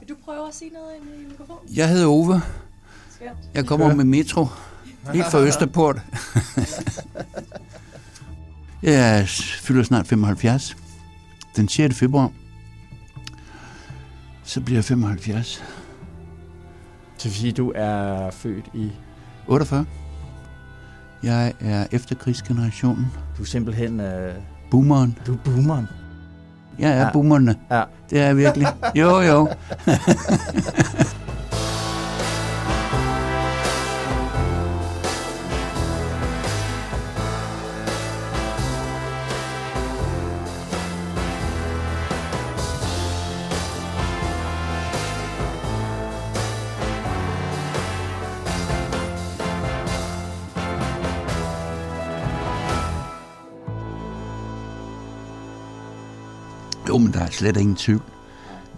Vil du prøve at sige noget ind i mikrofonen? Jeg hedder Ove. Skønt. Jeg kommer med metro. Helt fra Østerport. jeg fylder snart 75. Den 6. februar. Så bliver jeg 75. Det er fordi, du er født i... 48. Jeg er efterkrigsgenerationen. Du er simpelthen... Øh, Boomeren. du er boomeren. Jeg er Ja. boomerne. Ja. Det er jeg virkelig. Jo, jo. Jo, men der er slet ingen tvivl.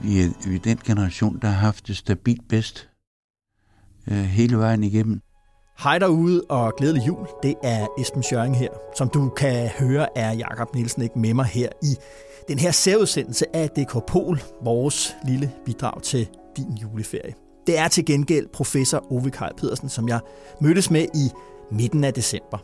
Vi er, vi er den generation, der har haft det stabilt bedst øh, hele vejen igennem. Hej derude og glædelig jul. Det er Esben Schøring her. Som du kan høre, er Jakob Nielsen ikke med mig her i den her særudsendelse af DK Pol, vores lille bidrag til din juleferie. Det er til gengæld professor Ove Kaj Pedersen, som jeg mødtes med i midten af december.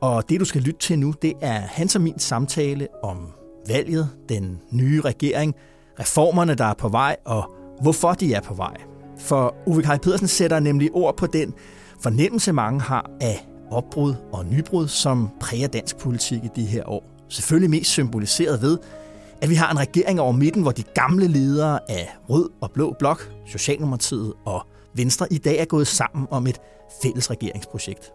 Og det, du skal lytte til nu, det er hans og min samtale om valget, den nye regering, reformerne, der er på vej, og hvorfor de er på vej. For Ove Kaj Pedersen sætter nemlig ord på den fornemmelse, mange har af opbrud og nybrud, som præger dansk politik i de her år. Selvfølgelig mest symboliseret ved, at vi har en regering over midten, hvor de gamle ledere af Rød og Blå Blok, Socialdemokratiet og Venstre i dag er gået sammen om et fælles regeringsprojekt.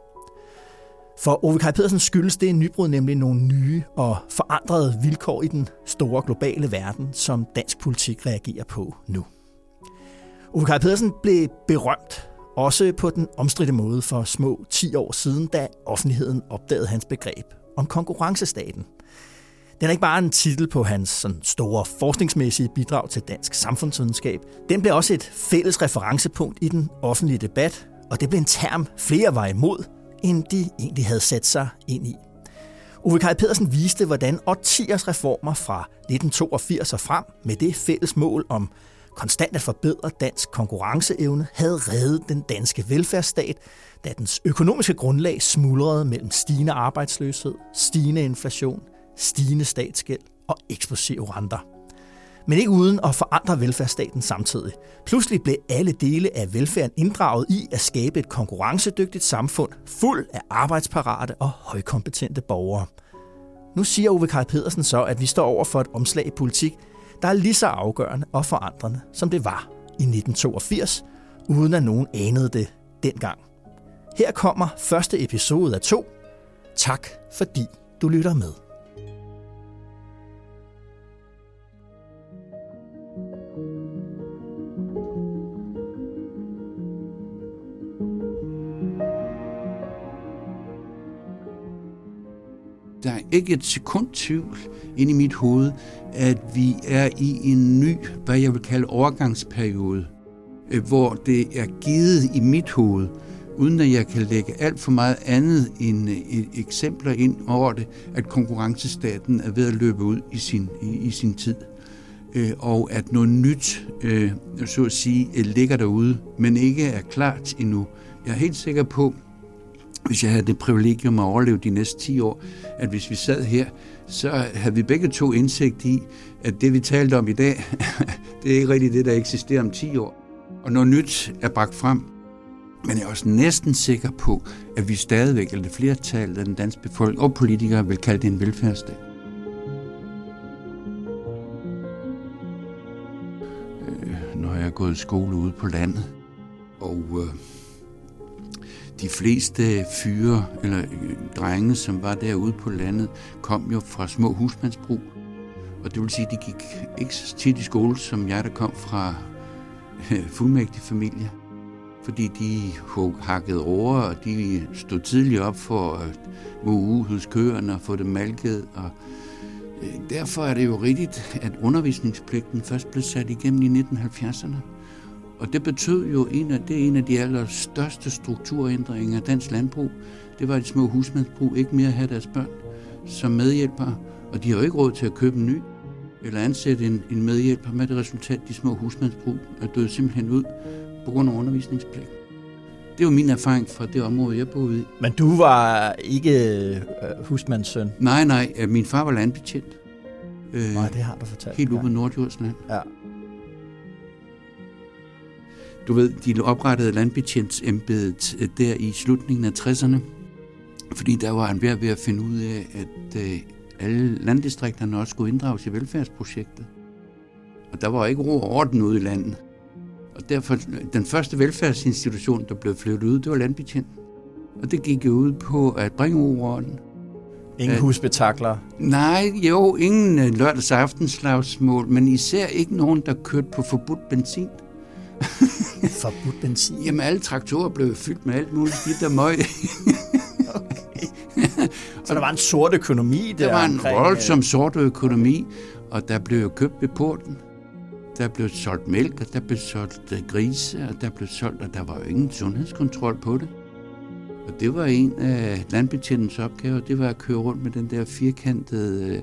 For Ove Kaj Pedersen skyldes det nybrud nemlig nogle nye og forandrede vilkår i den store globale verden, som dansk politik reagerer på nu. Ove Kaj Pedersen blev berømt, også på den omstridte måde for små 10 år siden, da offentligheden opdagede hans begreb om konkurrencestaten. Den er ikke bare en titel på hans sådan store forskningsmæssige bidrag til dansk samfundsvidenskab. Den blev også et fælles referencepunkt i den offentlige debat, og det blev en term, flere var imod, end de egentlig havde sat sig ind i. Ove Kaj Pedersen viste, hvordan årtiers reformer fra 1982 og frem med det fælles mål om konstant at forbedre dansk konkurrenceevne havde reddet den danske velfærdsstat, da dens økonomiske grundlag smuldrede mellem stigende arbejdsløshed, stigende inflation, stigende statsgæld og eksplosive renter. Men ikke uden at forandre velfærdsstaten samtidig. Pludselig blev alle dele af velfærden inddraget i at skabe et konkurrencedygtigt samfund, fuld af arbejdsparate og højkompetente borgere. Nu siger Ove Kaj Pedersen så, at vi står over for et omslag i politik, der er lige så afgørende og forandrende, som det var i 1982, uden at nogen anede det dengang. Her kommer første episode af to. Tak fordi du lytter med. Ikke et sekund tvivl ind i mit hoved, at vi er i en ny, hvad jeg vil kalde overgangsperiode, øh, hvor det er givet i mit hoved, uden at jeg kan lægge alt for meget andet end øh, eksempler ind over det, at konkurrencestaten er ved at løbe ud i sin, i, i sin tid. Øh, og at noget nyt, så at sige, ligger derude, men ikke er klart endnu. Jeg er helt sikker på, hvis jeg havde det privilegium at overleve de næste 10 år, at hvis vi sad her, så havde vi begge to indsigt i, at det vi talte om i dag, det er ikke rigtigt det, der eksisterer om 10 år. Og noget nyt er bragt frem. Men jeg er også næsten sikker på, at vi stadigvæk, eller det flertal af den danske befolkning og politikere, vil kalde det en velfærdsstat. Øh, når jeg er gået i skole ude på landet, og øh, de fleste fyre eller øh, drenge, som var derude på landet, kom jo fra små husmandsbrug. Og det vil sige, at de gik ikke så tit i skole, som jeg, der kom fra øh, fuldmægtig familie. Fordi de hakkede roer, og de stod tidligt op for at muge hos køerne og få det malket. Og øh, derfor er det jo rigtigt, at undervisningspligten først blev sat igennem i 1970'erne. Og det betød jo, en af, det er en af de allerstørste strukturændringer af dansk landbrug. Det var, at de små husmandsbrug ikke mere have deres børn som medhjælpere. Og de har jo ikke råd til at købe en ny eller ansætte en, en medhjælper med det resultat, de små husmandsbrug er døde simpelthen ud på grund af undervisningspligt. Det var min erfaring fra det område, jeg boede i. Men du var ikke øh, husmandssøn? Nej, nej. Min far var landbetjent. Øh, nej, det har du fortalt. Helt ude på Nordjordsland. Ja. Du ved, de oprettede landbetjentsembedet øh, der i slutningen af 60'erne, fordi der var en ved at finde ud af, at øh, alle landdistrikterne også skulle inddrages i velfærdsprojektet. Og der var ikke ro og orden ude i landet. Og derfor, den første velfærdsinstitution, der blev flyttet ud, det var landbetjent. Og det gik jo ud på at bringe ro og orden. Ingen at, husbetakler? Nej, jo, ingen øh, lørdagsaftenslagsmål, men især ikke nogen, der kørte på forbudt benzin. forbudt benzin? Jamen, alle traktorer blev fyldt med alt muligt skidt og møg. Så der var en sort økonomi der? Der var en voldsom sort økonomi, og der blev jo købt ved porten. Der blev solgt mælk, og der blev solgt øh, grise, og der blev solgt, og der var jo ingen sundhedskontrol på det. Og det var en af landbetjentens opgaver, det var at køre rundt med den der firkantede øh,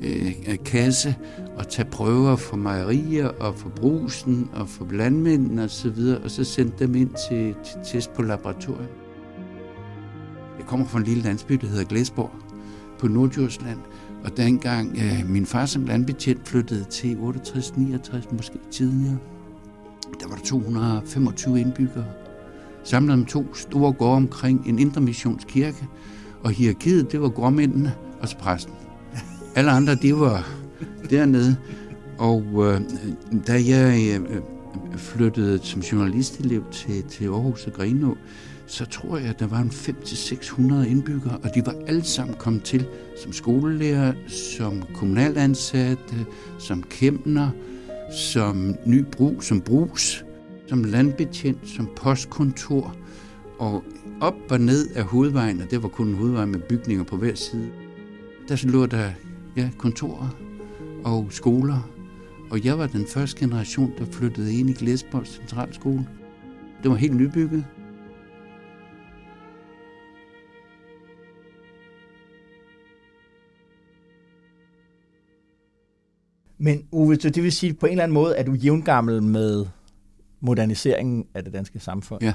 øh, kasse og tage prøver for mejerier og for brusen og for landmændene osv., og, så og så sende dem ind til, til test på laboratoriet. Jeg kommer fra en lille landsby, der hedder Glæsborg på Nordjylland, Og dengang øh, min far som landbetjent flyttede til 68-69, måske tidligere, der var der 225 indbyggere. Samlet om to store gårde omkring en intermissionskirke, og hierarkiet, det var gårdmændene og præsten. Alle andre, de var dernede. Og øh, da jeg øh, flyttede som journalistelev til, til Aarhus og Grenå, så tror jeg, at der var en 500-600 indbyggere, og de var alle sammen kommet til som skolelærer, som kommunalansatte, som kæmner, som ny brug, som brus, som landbetjent, som postkontor, og op og ned af hovedvejen, og det var kun en hovedvej med bygninger på hver side, der lå der ja, kontorer og skoler, og jeg var den første generation, der flyttede ind i Glæsborg Centralskole. Det var helt nybygget. Men Uwe, så det vil sige på en eller anden måde, at du jævngammel med moderniseringen af det danske samfund? Ja.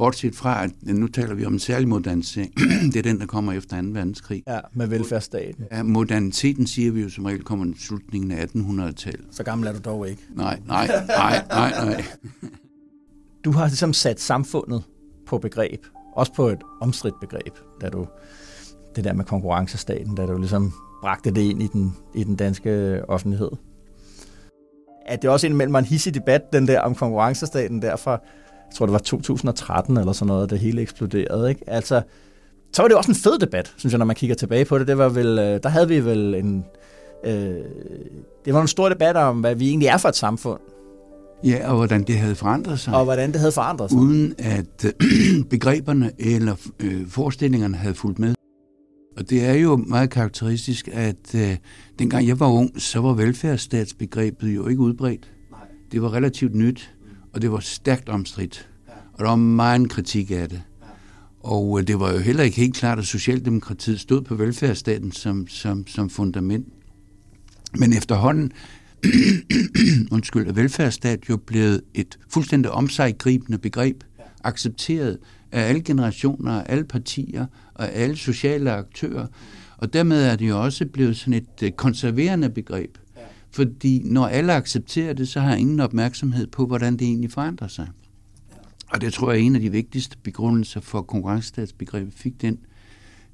Bortset fra, at nu taler vi om en særlig modernisering. det er den, der kommer efter 2. verdenskrig. Ja, med velfærdsstaten. Ja, moderniteten siger vi jo som regel kommer i slutningen af 1800-tallet. Så gammel er du dog ikke. Nej, nej, nej, nej, nej. du har ligesom sat samfundet på begreb. Også på et omstridt begreb, da du det der med konkurrencestaten, da du ligesom bragte det ind i den, i den danske offentlighed. At det også indimellem var en hissig debat, den der om konkurrencestaten der fra, jeg tror det var 2013 eller sådan noget, det hele eksploderede. Ikke? Altså, så var det også en fed debat, synes jeg, når man kigger tilbage på det. det var vel, øh, der havde vi vel en... Øh, det var en stor debat om, hvad vi egentlig er for et samfund. Ja, og hvordan det havde forandret sig. Og hvordan det havde forandret sig. Uden at øh, begreberne eller øh, forestillingerne havde fulgt med. Og det er jo meget karakteristisk, at øh, dengang jeg var ung, så var velfærdsstatsbegrebet jo ikke udbredt. Nej. Det var relativt nyt, og det var stærkt omstridt. Og der var meget kritik af det. Og øh, det var jo heller ikke helt klart, at Socialdemokratiet stod på velfærdsstaten som, som, som fundament. Men efterhånden undskyld, er velfærdsstat jo blevet et fuldstændig omsejgribende begreb, accepteret af alle generationer, af alle partier og alle sociale aktører. Og dermed er det jo også blevet sådan et øh, konserverende begreb. Fordi når alle accepterer det, så har ingen opmærksomhed på, hvordan det egentlig forandrer sig. Og det tror jeg er en af de vigtigste begrundelser for konkurrencestatsbegrebet fik den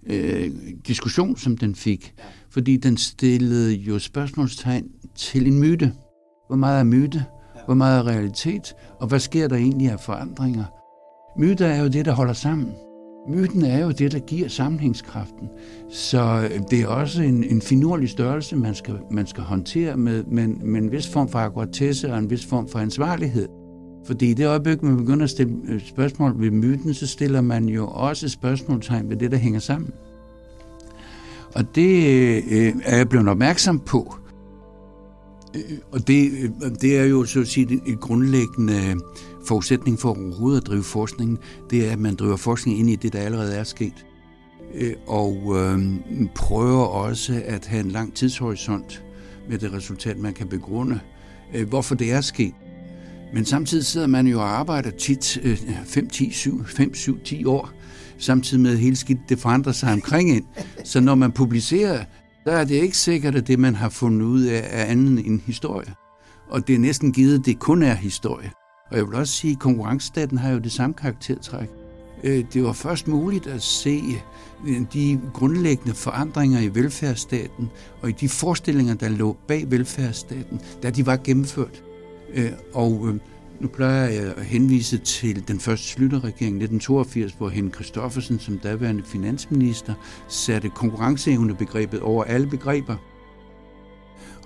øh, diskussion, som den fik. Fordi den stillede jo spørgsmålstegn til en myte. Hvor meget er myte? Hvor meget er realitet? Og hvad sker der egentlig af forandringer? Myter er jo det, der holder sammen. Myten er jo det, der giver sammenhængskraften. Så øh, det er også en, en finurlig størrelse, man skal, man skal håndtere med, men, med en vis form for akkuratesse og en vis form for ansvarlighed. Fordi i det øjeblik, man begynder at stille øh, spørgsmål ved myten, så stiller man jo også spørgsmålstegn ved det, der hænger sammen. Og det øh, er jeg blevet opmærksom på. Øh, og det, det er jo så at sige et grundlæggende forudsætning for overhovedet at drive forskning, det er, at man driver forskning ind i det, der allerede er sket. Øh, og øh, prøver også at have en lang tidshorisont med det resultat, man kan begrunde, øh, hvorfor det er sket. Men samtidig sidder man jo og arbejder tit 5, 10, 7, 5, 7, 10 år, samtidig med at hele skidt det forandrer sig omkring ind. Så når man publicerer, så er det ikke sikkert, at det, man har fundet ud af, er andet end historie. Og det er næsten givet, at det kun er historie. Og jeg vil også sige, at konkurrencestaten har jo det samme karaktertræk. Øh, det var først muligt at se øh, de grundlæggende forandringer i velfærdsstaten og i de forestillinger, der lå bag velfærdsstaten, da de var gennemført. Øh, og nu plejer jeg at henvise til den første slutterregering 1982, hvor Henrik Christoffersen som daværende finansminister satte konkurrenceevnebegrebet over alle begreber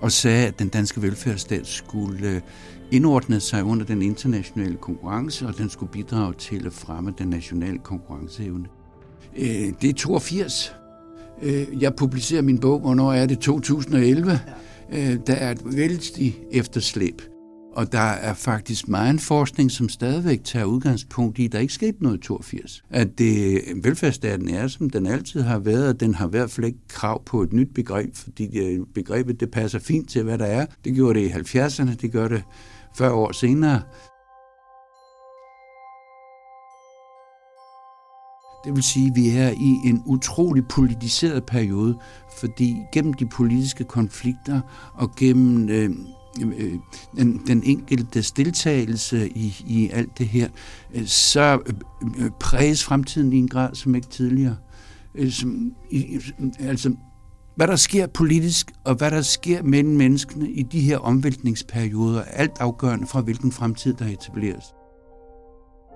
og sagde, at den danske velfærdsstat skulle indordne sig under den internationale konkurrence, og den skulle bidrage til at fremme den nationale konkurrenceevne. Øh, det er 82. Øh, jeg publicerer min bog, hvornår er det? 2011. Øh, der er et vældig efterslæb. Og der er faktisk meget forskning, som stadigvæk tager udgangspunkt i, at der ikke skete noget i 82. At det, velfærdsstaten er, som den altid har været, og den har i hvert fald ikke krav på et nyt begreb, fordi det, begrebet det passer fint til, hvad der er. Det gjorde det i 70'erne, det gør det 40 år senere. Det vil sige, at vi er i en utrolig politiseret periode, fordi gennem de politiske konflikter og gennem øh, øh, den, den enkelte deltagelse i, i alt det her, øh, så øh, præges fremtiden i en grad som ikke tidligere. Øh, som, i, altså, hvad der sker politisk, og hvad der sker mellem menneskene i de her omvæltningsperioder, er alt afgørende fra, hvilken fremtid der etableres.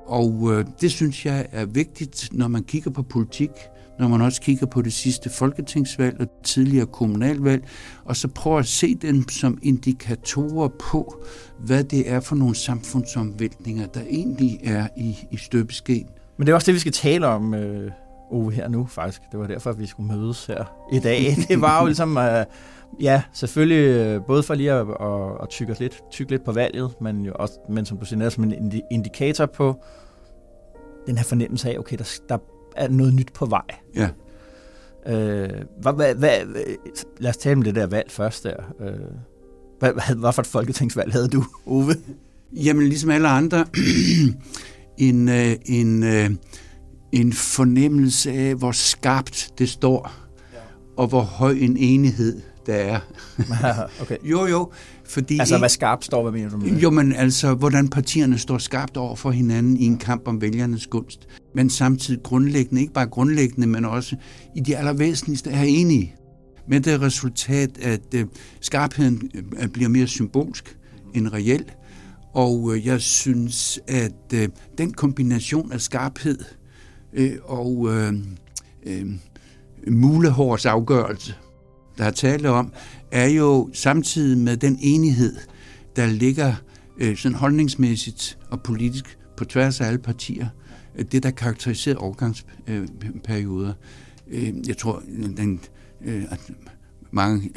Og øh, det synes jeg er vigtigt, når man kigger på politik, når man også kigger på det sidste folketingsvalg og tidligere kommunalvalg, og så prøver at se dem som indikatorer på, hvad det er for nogle samfundsomvæltninger, der egentlig er i, i støbeskeen. Men det er også det, vi skal tale om, øh, Ove, her nu faktisk. Det var derfor, vi skulle mødes her i dag. Det var jo ligesom, uh, ja, selvfølgelig øh, både for lige at, at, at tykke, lidt, tykke lidt på valget, men, jo også, men som du siger, som en indikator på den her fornemmelse af, okay, der, der er noget nyt på vej. Ja. Øh, hvad, hvad, hvad, lad os tale om det der valg først der. Øh, hvad, hvad, hvad for et folketingsvalg havde du, Ove? Jamen, ligesom alle andre, en, øh, en, øh, en fornemmelse af, hvor skarpt det står, ja. og hvor høj en enighed der er. okay. Jo, jo. Fordi altså, hvad skarpt står, hvad mener du med Jo, men altså, hvordan partierne står skarpt over for hinanden i en kamp om vælgernes gunst. Men samtidig grundlæggende, ikke bare grundlæggende, men også i de allervæsentligste er enige. Med det resultat, at uh, skarpheden uh, bliver mere symbolsk end reel. Og uh, jeg synes, at uh, den kombination af skarphed øh, og øh, øh, mulehårds afgørelse, der er tale om, er jo samtidig med den enighed, der ligger øh, sådan holdningsmæssigt og politisk på tværs af alle partier, det der karakteriserer overgangsperioder. Øh, jeg tror, den, øh, at mange,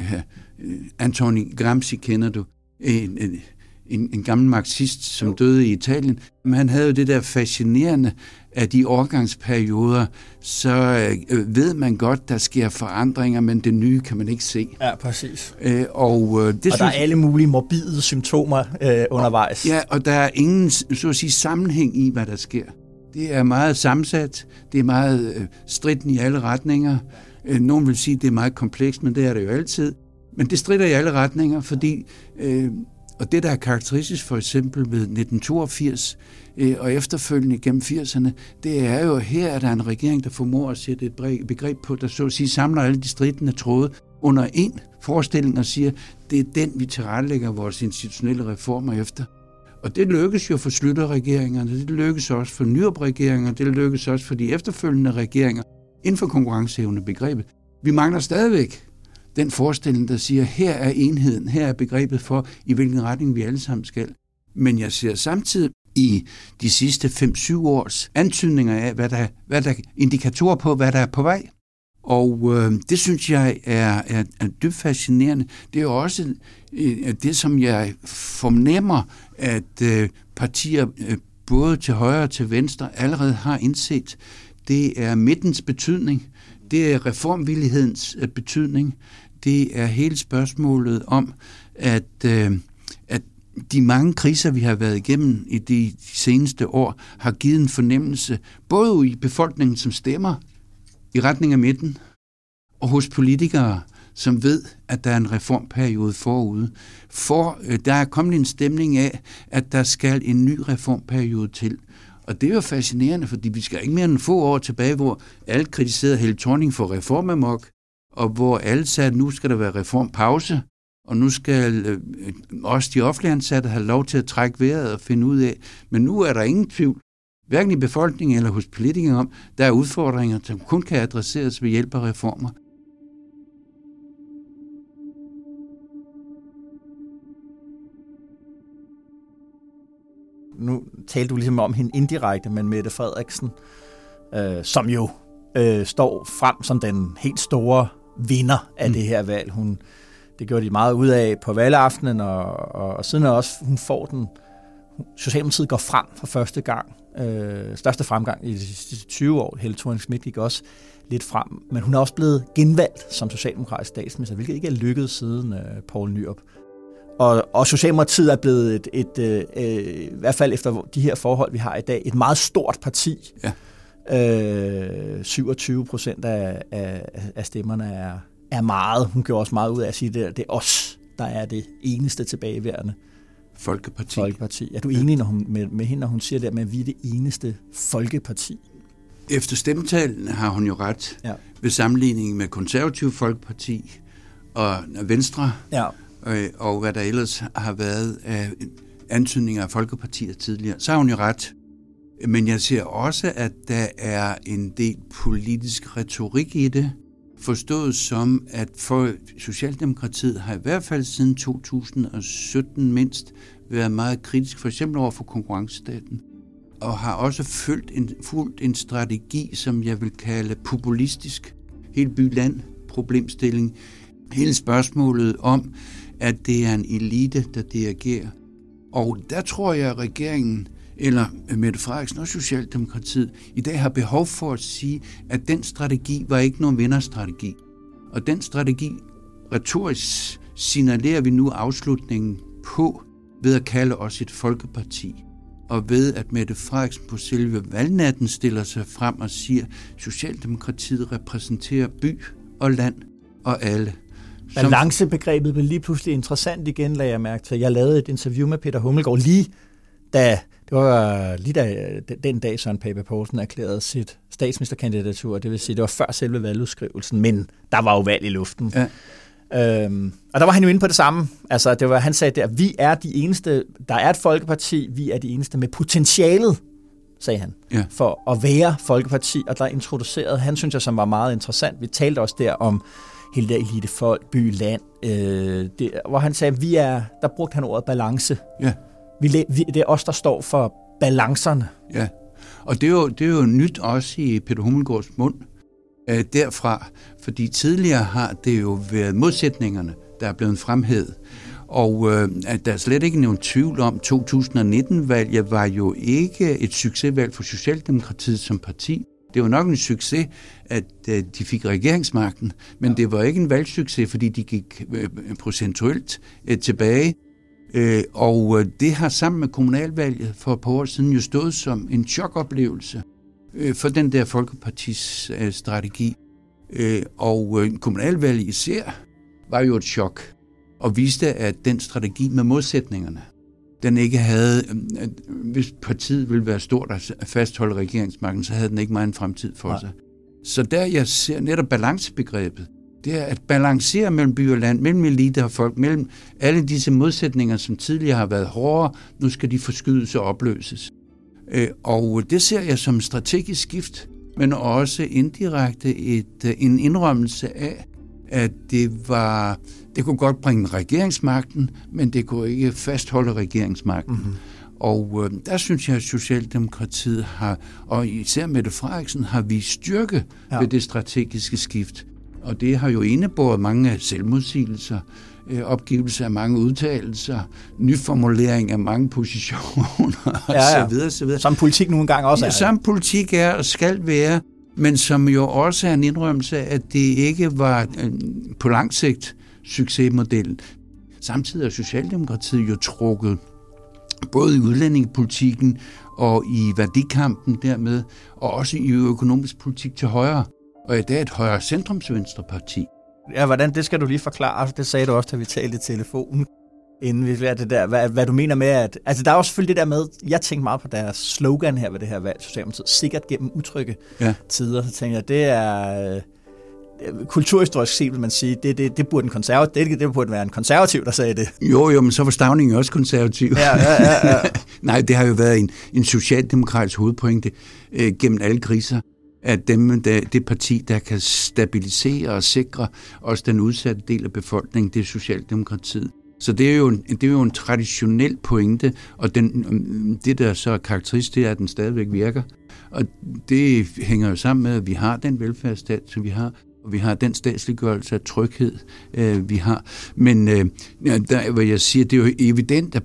øh, Antoni Gramsci kender du, en, en, en gammel marxist, som døde i Italien. Men han havde jo det der fascinerende, af de overgangsperioder, så øh, ved man godt, der sker forandringer, men det nye kan man ikke se. Ja, præcis. Øh, og øh, det og synes, der er alle mulige morbide symptomer øh, undervejs. Ja, og der er ingen så at sige, sammenhæng i, hvad der sker. Det er meget sammensat, det er meget øh, stridende i alle retninger. Øh, nogen vil sige, at det er meget komplekst, men det er det jo altid. Men det strider i alle retninger, fordi øh, og det, der er karakteristisk for eksempel ved 1982 øh, og efterfølgende gennem 80'erne, det er jo, her er der en regering, der formår at sætte et begreb på, der så at sige samler alle de stridende tråde under en forestilling og siger, det er den, vi tilrettelægger vores institutionelle reformer efter. Og det lykkes jo for Slytter-regeringerne, det lykkes også for Nyrup-regeringer, det lykkes også for de efterfølgende regeringer inden for konkurrenceevne begrebet. Vi mangler stadigvæk den forestilling, der siger, her er enheden, her er begrebet for, i hvilken retning vi alle sammen skal. Men jeg ser samtidig i de sidste 5-7 års antydninger af, hvad der, hvad der indikatorer på, hvad der er på vej. Og øh, det synes jeg er, er, er dybt fascinerende. Det er også øh, det, som jeg fornemmer, at øh, partier øh, både til højre og til venstre allerede har indset. Det er midtens betydning. Det er reformvillighedens øh, betydning. Det er hele spørgsmålet om, at, øh, at de mange kriser, vi har været igennem i de seneste år, har givet en fornemmelse, både i befolkningen, som stemmer i retning af midten, og hos politikere, som ved, at der er en reformperiode forude. For øh, der er kommet en stemning af, at der skal en ny reformperiode til. Og det er jo fascinerende, fordi vi skal ikke mere end få år tilbage, hvor alle kritiserede Helle Thorning for reformamok, og hvor alle sagde, at nu skal der være reformpause, og nu skal øh, også de offentlige ansatte have lov til at trække vejret og finde ud af. Men nu er der ingen tvivl, hverken i befolkningen eller hos politikere om, der er udfordringer, som kun kan adresseres ved hjælp af reformer. Nu talte du ligesom om hende indirekte, men Mette Frederiksen, øh, som jo øh, står frem som den helt store vinder af mm. det her valg. Hun, det gjorde de meget ud af på valgaftenen, og, og, og siden også, hun får den, Socialdemokratiet går frem for første gang, øh, største fremgang i de sidste 20 år. Helle thorning Schmidt gik også lidt frem, men hun er også blevet genvalgt som socialdemokratisk statsminister, hvilket ikke er lykkedes siden øh, Poul Nyrup. Og, og Socialdemokratiet er blevet et, et, et, øh, et, i hvert fald efter de her forhold, vi har i dag, et meget stort parti. Ja. Øh, 27 procent af, af, af stemmerne er, er meget. Hun gjorde også meget ud af at sige, at det er os, der er det eneste tilbageværende. Folkeparti. Folkeparti. Er du enig når hun, med, med hende, når hun siger det, at vi er det eneste folkeparti? Efter stemmetalen har hun jo ret ja. ved sammenligning med konservativ folkeparti og Venstre. Ja øh, og hvad der ellers har været af antydninger af Folkepartiet tidligere, så har hun jo ret. Men jeg ser også, at der er en del politisk retorik i det, forstået som, at for Socialdemokratiet har i hvert fald siden 2017 mindst været meget kritisk, for eksempel over for konkurrencestaten, og har også fulgt en, fulgt en strategi, som jeg vil kalde populistisk, helt by-land problemstilling. Hele spørgsmålet om, at det er en elite, der dirigerer. Og der tror jeg, at regeringen eller Mette Frederiksen og Socialdemokratiet i dag har behov for at sige, at den strategi var ikke nogen vinderstrategi. Og den strategi retorisk signalerer vi nu afslutningen på ved at kalde os et folkeparti. Og ved at Mette Frederiksen på selve valgnatten stiller sig frem og siger, Socialdemokratiet repræsenterer by og land og alle. Balancebegrebet blev lige pludselig interessant igen, lagde jeg mærke til. Jeg lavede et interview med Peter Hummelgaard lige da, det var lige da, den dag Søren Pape Poulsen erklærede sit statsministerkandidatur, det vil sige, det var før selve valgudskrivelsen, men der var jo valg i luften. Ja. Øhm, og der var han jo inde på det samme. Altså, det var, han sagde der, vi er de eneste, der er et folkeparti, vi er de eneste med potentialet, sagde han, ja. for at være folkeparti, og der introducerede han, synes jeg, som var meget interessant. Vi talte også der om hele der elite folk, by, land, øh, det, hvor han sagde, vi er, der brugte han ordet balance. Ja. Vi, vi, det er os, der står for balancerne. Ja, og det er jo, det er jo nyt også i Peter Hummelgaards mund øh, derfra, fordi tidligere har det jo været modsætningerne, der er blevet fremhævet. Og øh, at der er slet ikke nogen tvivl om, 2019-valget var jo ikke et succesvalg for Socialdemokratiet som parti. Det var nok en succes, at øh, de fik regeringsmagten, men det var ikke en valgsucces, fordi de gik øh, procentuelt øh, tilbage. Og det har sammen med kommunalvalget for et par år siden jo stået som en chokoplevelse for den der Folkepartis strategi. Og kommunalvalget især var jo et chok, og viste, at den strategi med modsætningerne, den ikke havde, øh, hvis partiet ville være stort og fastholde regeringsmagten, så havde den ikke meget en fremtid for Nej. sig. Så der jeg ser netop balancebegrebet, det er at balancere mellem by og land, mellem elite og folk, mellem alle disse modsætninger, som tidligere har været hårdere, nu skal de forskydes og opløses. Øh, og det ser jeg som strategisk skift, men også indirekte et, øh, en indrømmelse af, at det var det kunne godt bringe regeringsmagten, men det kunne ikke fastholde regeringsmagten. Mm-hmm. Og øh, der synes jeg, at Socialdemokratiet har, og især Mette Frederiksen, har vist styrke ja. ved det strategiske skift. Og det har jo indebåret mange selvmodsigelser, øh, opgivelse af mange udtalelser, nyformulering af mange positioner ja, ja. og så videre, så videre. Som politik nogle gange også er. Ja, som politik er og skal være, men som jo også er en indrømmelse af, at det ikke var øh, på lang sigt succesmodellen. Samtidig er Socialdemokratiet jo trukket både i udlændingepolitikken og i værdikampen dermed, og også i økonomisk politik til højre. Og i dag et højre centrumsvenstreparti. Ja, hvordan det skal du lige forklare. Det sagde du også, da vi talte i telefonen inden vi lærte det der, hvad, hvad du mener med, at... Altså, der er også selvfølgelig det der med, jeg tænkte meget på deres slogan her ved det her valg, Socialdemokratiet, sikkert gennem utrygge ja. tider. Så tænkte jeg, det er... Kulturhistorisk set vil man sige, det, det, det burde en konservativ, det, det burde være en konservativ, der sagde det. Jo, jo, men så var Stavning også konservativ. Ja, ja, ja, ja. Nej, det har jo været en, en socialdemokratisk hovedpointe øh, gennem alle kriser at dem, der, det parti, der kan stabilisere og sikre også den udsatte del af befolkningen, det er Socialdemokratiet. Så det er jo en, det er jo en traditionel pointe, og den, det, der så er karakteristisk, det er, at den stadigvæk virker. Og det hænger jo sammen med, at vi har den velfærdsstat, som vi har, vi har den statsliggørelse af tryghed, øh, vi har. Men øh, der, hvor jeg siger, det er jo evident, at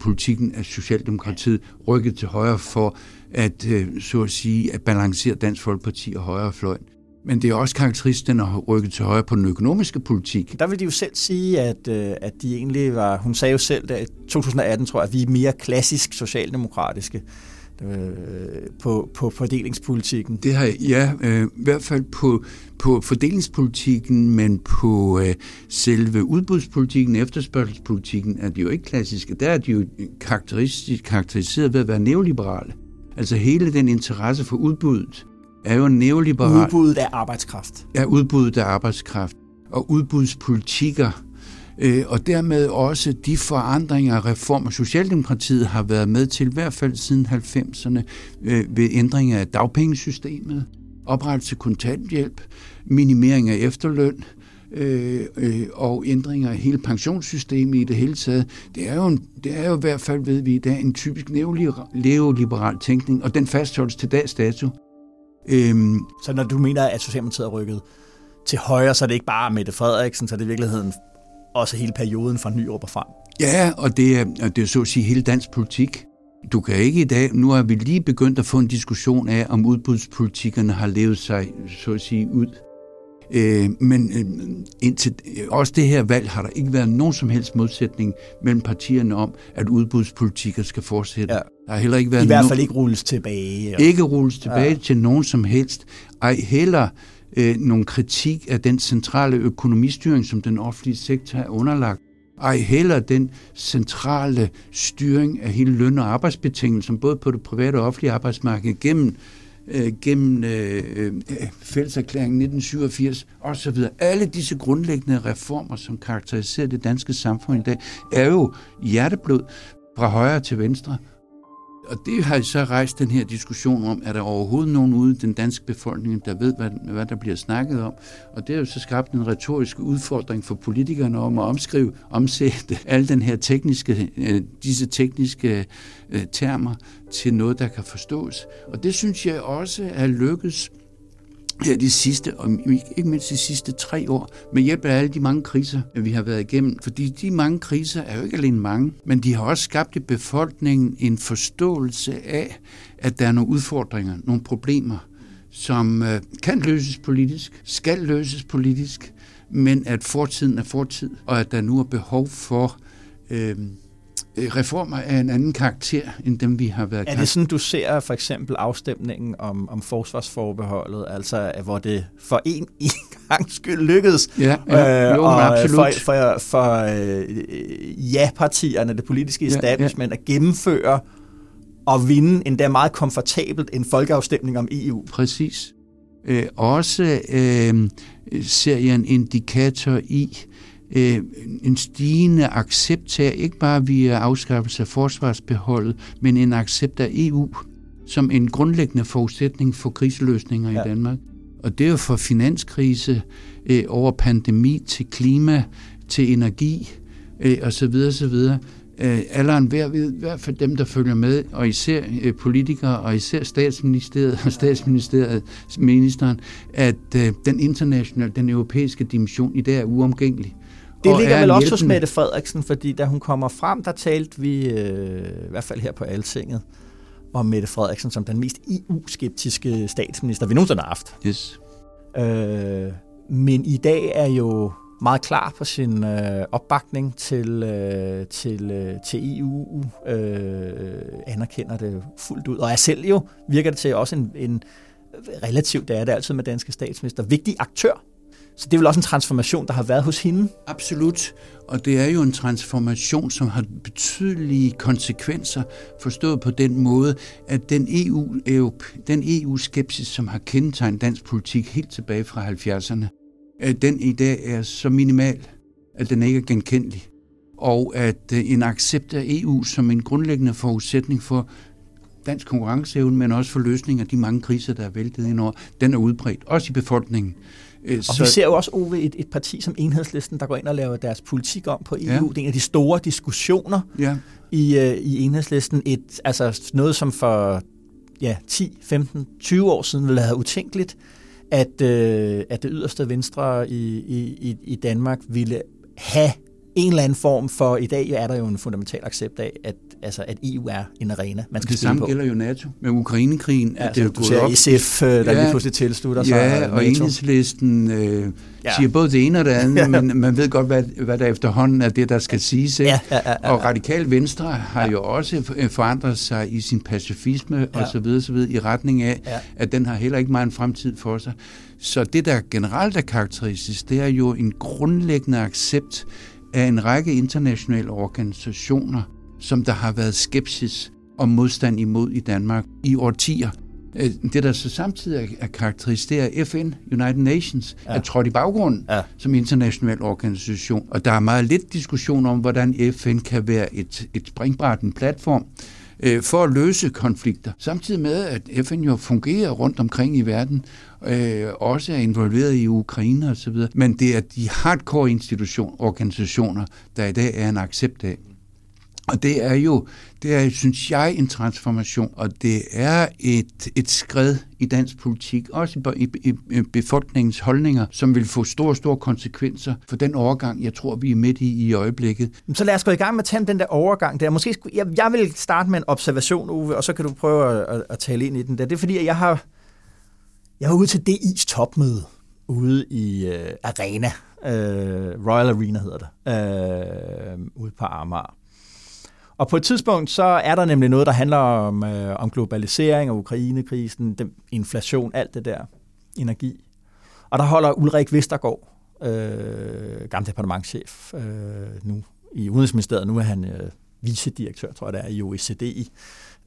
politikken af Socialdemokratiet rykket til højre for at, øh, så at sige, at balancere Dansk Folkeparti og højrefløjen. Men det er også karakteristisk, den har rykket til højre på den økonomiske politik. Der vil de jo selv sige, at, øh, at de egentlig var, hun sagde jo selv, at i 2018 tror jeg, at vi er mere klassisk socialdemokratiske på, på fordelingspolitikken. Det har ja, øh, i hvert fald på, på fordelingspolitikken, men på øh, selve udbudspolitikken, efterspørgselspolitikken, er de jo ikke klassiske. Der er de jo karakteristisk karakteriseret ved at være neoliberale. Altså hele den interesse for udbuddet er jo neoliberal. Udbuddet af arbejdskraft. Ja, udbuddet af arbejdskraft. Og udbudspolitikker, øh, og dermed også de forandringer og reformer, Socialdemokratiet har været med til, i hvert fald siden 90'erne, øh, ved ændring af dagpengesystemet, oprettelse kontanthjælp, minimering af efterløn, øh, øh, og ændringer af hele pensionssystemet i det hele taget. Det er jo, en, det er jo i hvert fald, ved vi i dag, en typisk neoliberal tænkning, og den fastholdes til dags dato. Øhm, så når du mener, at Socialdemokratiet er rykket til højre, så er det ikke bare Mette Frederiksen, så er det i virkeligheden også hele perioden fra Nyrup og frem? Ja, og det er, det er så at sige hele dansk politik. Du kan ikke i dag, nu har vi lige begyndt at få en diskussion af, om udbudspolitikkerne har levet sig, så at sige, ud. Øh, men øh, indtil, også det her valg har der ikke været nogen som helst modsætning mellem partierne om, at udbudspolitikker skal fortsætte. Ja. Der har heller ikke været I hvert fald no- ikke rulles tilbage. Ja. Ikke rulles tilbage ja. til nogen som helst. Ej heller øh, nogle kritik af den centrale økonomistyring, som den offentlige sektor er underlagt. Ej heller den centrale styring af hele løn- og arbejdsbetingelser, både på det private og offentlige arbejdsmarked, gennem øh, gennem øh, øh, fælleserklæringen 1987 osv. Alle disse grundlæggende reformer, som karakteriserer det danske samfund i dag, er jo hjerteblod fra højre til venstre. Og det har så rejst den her diskussion om, er der overhovedet nogen ude i den danske befolkning, der ved, hvad, hvad der bliver snakket om. Og det har jo så skabt en retorisk udfordring for politikerne om at omskrive, omsætte alle den her tekniske, øh, disse tekniske øh, termer til noget, der kan forstås. Og det synes jeg også er lykkedes her de sidste, og ikke mindst de sidste tre år, med hjælp af alle de mange kriser, vi har været igennem. Fordi de mange kriser er jo ikke alene mange, men de har også skabt i befolkningen en forståelse af, at der er nogle udfordringer, nogle problemer, som øh, kan løses politisk, skal løses politisk, men at fortiden er fortid, og at der nu er behov for Øh, reformer af en anden karakter, end dem vi har været Er det sådan, du ser for eksempel afstemningen om, om forsvarsforbeholdet, altså hvor det for en, en gang skyld lykkedes? Ja, ja jo, øh, og absolut. For, for, for øh, ja-partierne, det politiske establishment, ja, ja. at gennemføre og vinde endda meget komfortabelt en folkeafstemning om EU. Præcis. Øh, også øh, øh, ser jeg en indikator i øh, en stigende accept af, ikke bare via afskaffelse af forsvarsbeholdet, men en accept af EU som en grundlæggende forudsætning for kriseløsninger ja. i Danmark. Og det er jo fra finanskrise øh, over pandemi til klima til energi øh, osv. osv. Øh, alle hver ved, i hvert fald dem, der følger med, og især øh, politikere, og især statsministeriet og statsministeriet, ministeren, at øh, den internationale, den europæiske dimension i dag er uomgængelig. Det ligger vel også hos Mette Frederiksen, fordi da hun kommer frem, der talte vi, øh, i hvert fald her på Altinget, om Mette Frederiksen som den mest EU-skeptiske statsminister, vi nogensinde har haft. Yes. Øh, men i dag er jo meget klar på sin øh, opbakning til, øh, til, øh, til EU, øh, anerkender det fuldt ud, og er selv jo, virker det til også en, en relativt, det er det altid med danske statsminister, vigtig aktør så det er vel også en transformation, der har været hos hende? Absolut, og det er jo en transformation, som har betydelige konsekvenser, forstået på den måde, at den EU, den EU-skepsis, som har kendetegnet dansk politik helt tilbage fra 70'erne, den i dag er så minimal, at den ikke er genkendelig. Og at øh, en accept af EU som en grundlæggende forudsætning for dansk konkurrenceevne, men også for løsning af de mange kriser, der er væltet ind over, den er udbredt, også i befolkningen. Øh, og så, vi ser jo også, Ove, et, et parti som Enhedslisten, der går ind og laver deres politik om på EU. Ja. Det er en af de store diskussioner ja. i, uh, i Enhedslisten. Et, altså noget, som for ja, 10, 15, 20 år siden ville have utænkeligt, at, uh, at det yderste venstre i, i, i Danmark ville have en eller anden form for, i dag er der jo en fundamental accept af, at, altså, at EU er en arena, man skal Det samme på. gælder jo NATO med Ukrainekrigen. Ja, at det er du ser op. SF, øh, der ja, lige pludselig tilslutter sig Ja, og enhedslisten øh, ja. siger både det ene og det andet, ja. men man ved godt, hvad, hvad der efterhånden er det, der skal siges. Ikke? Ja, ja, ja, ja. Og Radikal Venstre har ja. jo også øh, forandret sig i sin pacifisme ja. og så videre, så videre, i retning af, ja. at den har heller ikke meget en fremtid for sig. Så det, der generelt er karakteristisk, det er jo en grundlæggende accept af en række internationale organisationer, som der har været skepsis og modstand imod i Danmark i årtier. Øh, det, der så samtidig er karakteristisk, det er FN, United Nations, ja. er trådt i baggrunden ja. som international organisation. Og der er meget lidt diskussion om, hvordan FN kan være et, et springbræt, en platform, øh, for at løse konflikter. Samtidig med, at FN jo fungerer rundt omkring i verden, øh, også er involveret i Ukraine osv., men det er de hardcore institution, organisationer, der i dag er en accept af. Og det er jo, det er, synes jeg, en transformation, og det er et, et skred i dansk politik, også i, i, i befolkningens holdninger, som vil få store, store konsekvenser for den overgang, jeg tror, vi er midt i i øjeblikket. Så lad os gå i gang med at tage den der overgang der. Måske skulle, jeg, jeg vil starte med en observation, Uwe, og så kan du prøve at, at, at tale ind i den der. Det er fordi, at jeg har, jeg var ude til DI's topmøde ude i øh, Arena, øh, Royal Arena hedder det, øh, ude på Amager. Og på et tidspunkt, så er der nemlig noget, der handler om, øh, om globalisering og Ukrainekrisen, den, inflation, alt det der, energi. Og der holder Ulrik Vestergaard, øh, gammel departementchef øh, nu i Udenrigsministeriet, nu er han øh, vicedirektør, tror jeg det er, i OECD.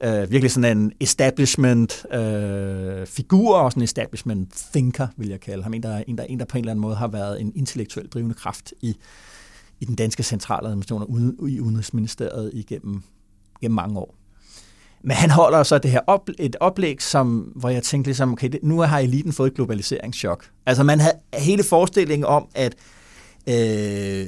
Øh, virkelig sådan en establishment-figur, øh, og sådan en establishment-thinker, vil jeg kalde ham. En der, en, der, en, der på en eller anden måde har været en intellektuel drivende kraft i i den danske centraladministration og i Udenrigsministeriet igennem, igennem mange år. Men han holder så det her op, et oplæg, som, hvor jeg tænkte ligesom, okay, det, nu har eliten fået et globaliseringschok. Altså man havde hele forestillingen om, at øh,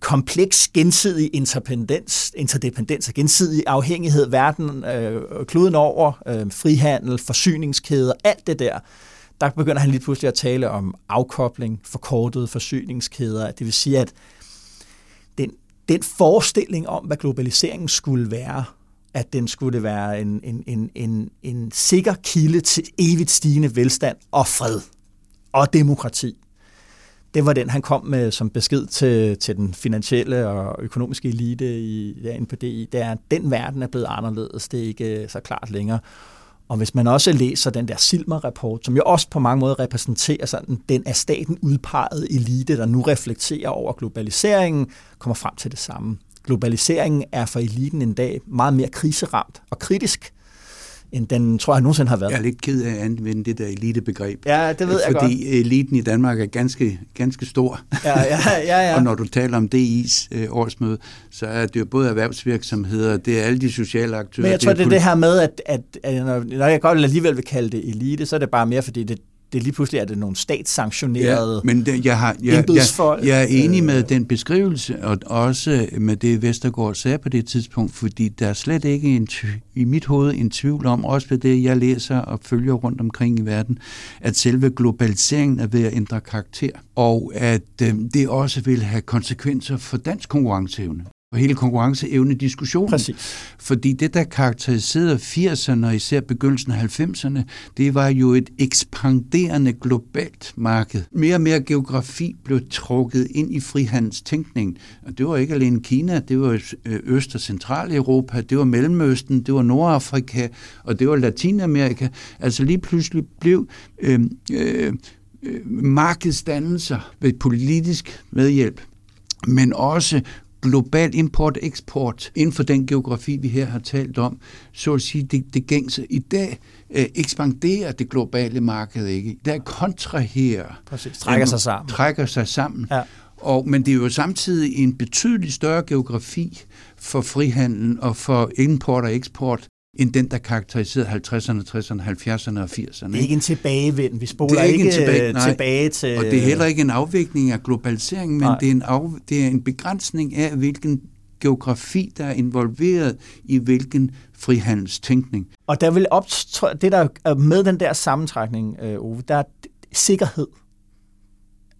kompleks gensidig interdependens, interdependens og gensidig afhængighed, verden, øh, kloden over, øh, frihandel, forsyningskæder, alt det der, der begynder han lige pludselig at tale om afkobling, forkortede forsyningskæder. Det vil sige, at den, forestilling om, hvad globaliseringen skulle være, at den skulle være en, en, en, en, en sikker kilde til evigt stigende velstand og fred og demokrati. Det var den, han kom med som besked til, til den finansielle og økonomiske elite i, ja, på DI. Det er, at den verden er blevet anderledes. Det er ikke øh, så klart længere. Og hvis man også læser den der Silmer-rapport, som jo også på mange måder repræsenterer sådan den af staten udpegede elite, der nu reflekterer over globaliseringen, kommer frem til det samme. Globaliseringen er for eliten en dag meget mere kriseramt og kritisk, end den, tror jeg, nogensinde har været. Jeg er lidt ked af at anvende det der elitebegreb. Ja, det ved jeg fordi godt. eliten i Danmark er ganske, ganske stor. Ja, ja, ja, ja. og når du taler om DI's øh, årsmøde, så er det jo både erhvervsvirksomheder, det er alle de sociale aktører. Men jeg tror, det er det, det her med, at, at, at når jeg godt alligevel vil kalde det elite, så er det bare mere, fordi det, det lige pludselig er det nogle statssanktionerede ja, men det, jeg, har, jeg, jeg, jeg er enig med den beskrivelse, og også med det, Vestergaard sagde på det tidspunkt, fordi der er slet ikke en, i mit hoved en tvivl om, også ved det, jeg læser og følger rundt omkring i verden, at selve globaliseringen er ved at ændre karakter, og at øh, det også vil have konsekvenser for dansk konkurrenceevne og hele konkurrenceevne diskussionen. Præcis. Fordi det, der karakteriserede 80'erne og især begyndelsen af 90'erne, det var jo et ekspanderende globalt marked. Mere og mere geografi blev trukket ind i frihandelstænkningen. Og det var ikke alene Kina, det var øh, Øst- og Centraleuropa, det var Mellemøsten, det var Nordafrika, og det var Latinamerika. Altså lige pludselig blev øh, øh, øh markedsdannelser ved politisk medhjælp men også global import-eksport inden for den geografi, vi her har talt om, så at sige, det, det gængse. I dag øh, ekspanderer det globale marked ikke. Der kontraherer. Præcis. Trækker sig sammen. Trækker sig sammen. Ja. Og, men det er jo samtidig en betydelig større geografi for frihandlen og for import og eksport, end den, der karakteriserede 50'erne, 60'erne, 70'erne og 80'erne. Det er ikke en tilbagevend. Vi spoler det er ikke, ikke tilbage, nej. tilbage til... Og det er heller ikke en afvikling af globaliseringen, men det er, en af, det er en begrænsning af, hvilken geografi, der er involveret i hvilken frihandelstænkning. Og der vil optræ- det der er med den der sammentrækning, øh, Ove, der er sikkerhed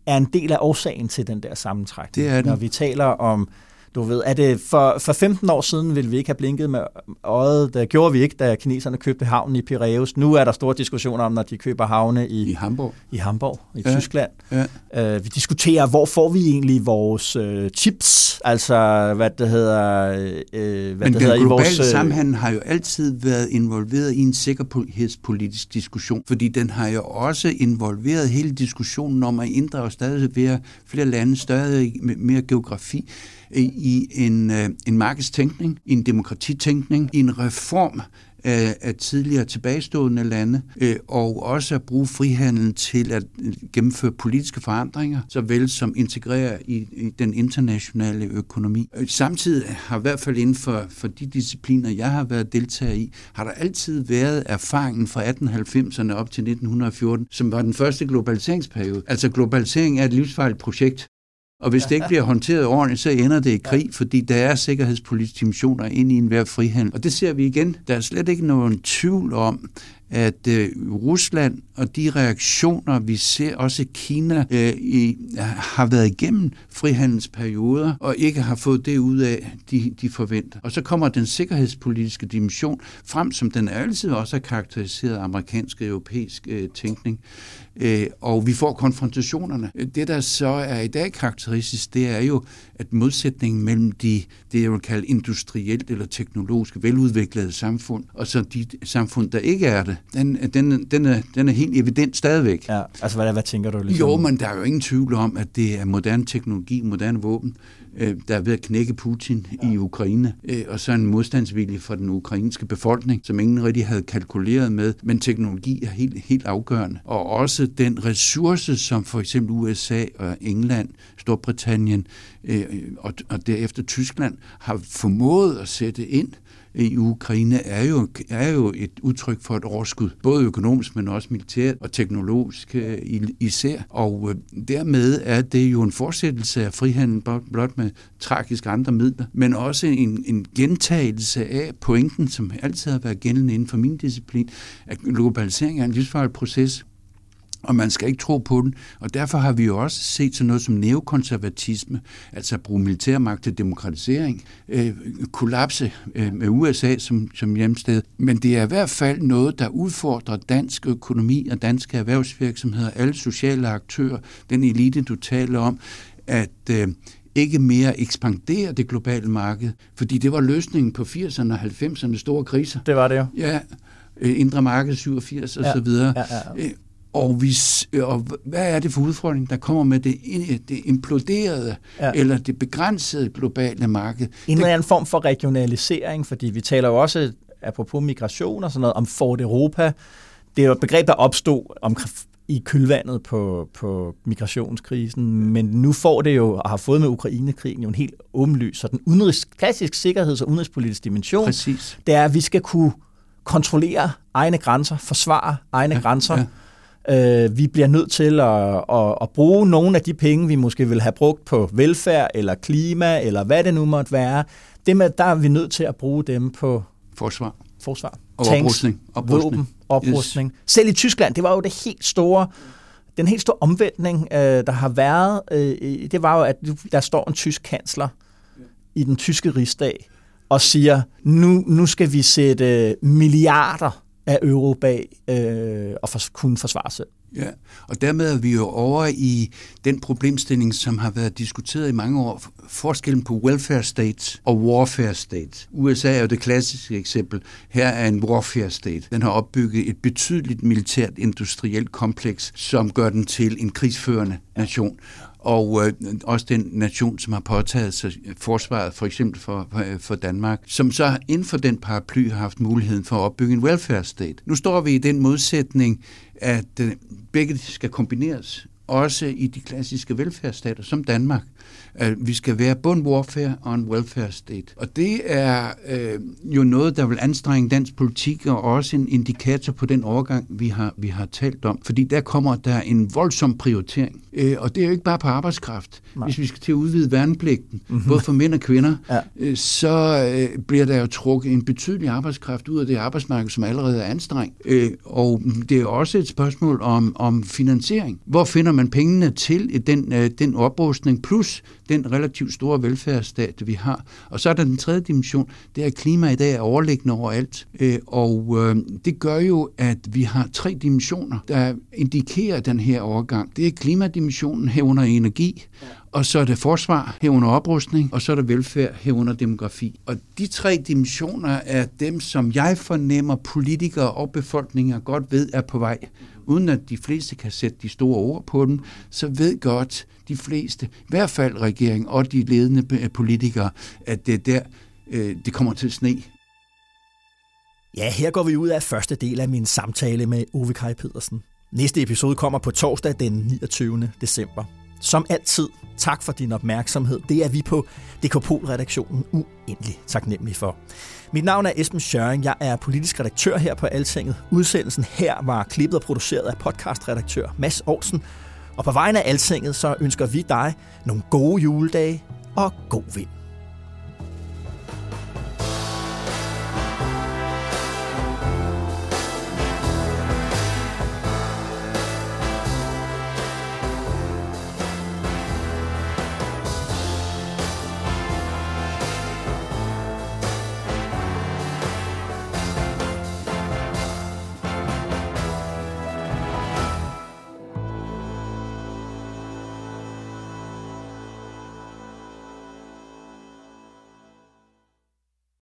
er en del af årsagen til den der sammentrækning. Det er den. Når vi taler om du ved, er det for, for 15 år siden ville vi ikke have blinket med øjet. Det gjorde vi ikke, da kineserne købte havnen i Piraeus. Nu er der store diskussioner om, når de køber havne i, I Hamburg, i, Hamburg, i ja. Tyskland. Ja. Uh, vi diskuterer, hvor får vi egentlig vores uh, chips, altså hvad det hedder, uh, hvad Men det hedder i vores... Men samhandel har jo altid været involveret i en sikkerhedspolitisk diskussion, fordi den har jo også involveret hele diskussionen om at inddrage stadig flere lande, stadig mere geografi Øh, i en, øh, en markedstænkning, i en demokratitænkning, i en reform af, af tidligere tilbagestående lande, øh, og også at bruge frihandel til at gennemføre politiske forandringer, såvel som integrere i, i den internationale økonomi. Øh, samtidig har i hvert fald inden for, for de discipliner, jeg har været deltager i, har der altid været erfaringen fra 1890'erne op til 1914, som var den første globaliseringsperiode. Altså globalisering er et livsfarligt projekt, og hvis det ikke bliver håndteret ordentligt, så ender det i krig, fordi der er sikkerhedspolitiske dimensioner ind i enhver frihandel. Og det ser vi igen. Der er slet ikke nogen tvivl om, at øh, Rusland og de reaktioner, vi ser også Kina, øh, i, har været igennem frihandelsperioder og ikke har fået det ud af, de, de forventer. Og så kommer den sikkerhedspolitiske dimension frem, som den altid også har karakteriseret amerikansk og europæisk øh, tænkning. Øh, og vi får konfrontationerne. Det, der så er i dag karakteristisk, det er jo, at modsætningen mellem de, det, jeg vil kalde industrielt eller teknologisk veludviklede samfund, og så de samfund, der ikke er det, den, den, den, er, den er helt evident stadigvæk. Ja, altså hvad, hvad tænker du? Ligesom? Jo, men der er jo ingen tvivl om, at det er moderne teknologi, moderne våben, øh, der er ved at knække Putin ja. i Ukraine, øh, og så en modstandsvilje fra den ukrainske befolkning, som ingen rigtig havde kalkuleret med, men teknologi er helt, helt afgørende. Og også den ressource, som for eksempel USA og England, Storbritannien øh, og, og derefter Tyskland har formået at sætte ind, i Ukraine er jo, er jo et udtryk for et overskud, både økonomisk, men også militært og teknologisk øh, især. Og øh, dermed er det jo en fortsættelse af frihandel, blot med tragisk andre midler, men også en, en gentagelse af pointen, som altid har været gældende inden for min disciplin, at globalisering er en livsfarlig proces, og man skal ikke tro på den. Og derfor har vi jo også set sådan noget som neokonservatisme, altså at bruge militærmagt til demokratisering, øh, kollapse øh, med USA som, som hjemsted. Men det er i hvert fald noget, der udfordrer dansk økonomi og danske erhvervsvirksomheder, alle sociale aktører, den elite, du taler om, at øh, ikke mere ekspandere det globale marked, fordi det var løsningen på 80'erne og 90'erne store kriser. Det var det jo. Ja, øh, indre marked 87 og ja, så videre. Ja, ja, ja. Og, hvis, og hvad er det for udfordring, der kommer med det, det imploderede ja. eller det begrænsede globale marked? En eller anden form for regionalisering, fordi vi taler jo også apropos migration og sådan noget, om Fort Europa. Det er jo et begreb, der opstod om, i kølvandet på, på migrationskrisen, men nu får det jo, og har fået med Ukrainekrigen, jo en helt åbenlys, så den udenrigs, klassisk sikkerheds- og udenrigspolitisk dimension, Præcis. det er, at vi skal kunne kontrollere egne grænser, forsvare egne ja, grænser. Ja Øh, vi bliver nødt til at, at, at bruge nogle af de penge, vi måske vil have brugt på velfærd eller klima, eller hvad det nu måtte være. Det med, der er vi nødt til at bruge dem på forsvar. forsvar. Og Tanks, oprustning. oprustning. Våben, oprustning. Yes. Selv i Tyskland, det var jo det helt store, den helt store omvendning, øh, der har været. Øh, det var jo, at der står en tysk kansler i den tyske rigsdag og siger, nu, nu skal vi sætte milliarder af euro bag øh, og for, kunne forsvare sig. Ja, og dermed er vi jo over i den problemstilling, som har været diskuteret i mange år. Forskellen på welfare states og warfare states. USA er jo det klassiske eksempel. Her er en warfare state. Den har opbygget et betydeligt militært industrielt kompleks, som gør den til en krigsførende nation og øh, også den nation, som har påtaget sig forsvaret, for eksempel for, øh, for Danmark, som så inden for den paraply har haft muligheden for at opbygge en welfare state. Nu står vi i den modsætning, at øh, begge skal kombineres, også i de klassiske velfærdsstater som Danmark at vi skal være bund warfare og en welfare state. Og det er øh, jo noget, der vil anstrenge dansk politik, og også en indikator på den overgang, vi har, vi har talt om. Fordi der kommer der en voldsom prioritering. Øh, og det er jo ikke bare på arbejdskraft. Nej. Hvis vi skal til at udvide værnepligten, mm-hmm. både for mænd og kvinder, ja. øh, så øh, bliver der jo trukket en betydelig arbejdskraft ud af det arbejdsmarked, som allerede er anstrengt. Øh, og det er også et spørgsmål om, om finansiering. Hvor finder man pengene til den, øh, den oprustning, plus den relativt store velfærdsstat, vi har. Og så er der den tredje dimension, det er, at klima i dag er overliggende overalt. Øh, og øh, det gør jo, at vi har tre dimensioner, der indikerer den her overgang. Det er klimadimensionen herunder energi, og så er det forsvar herunder oprustning, og så er det velfærd herunder demografi. Og de tre dimensioner er dem, som jeg fornemmer politikere og befolkninger godt ved er på vej uden at de fleste kan sætte de store ord på dem, så ved godt de fleste, i hvert fald regeringen og de ledende politikere, at det er der, øh, det kommer til sne. Ja, her går vi ud af første del af min samtale med Ove Kai Pedersen. Næste episode kommer på torsdag den 29. december. Som altid, tak for din opmærksomhed. Det er vi på DKPol-redaktionen uendelig taknemmelige for. Mit navn er Esben Schøring. Jeg er politisk redaktør her på Altinget. Udsendelsen her var klippet og produceret af podcastredaktør Mads Aarhusen. Og på vegne af Altinget, så ønsker vi dig nogle gode juledage og god vind.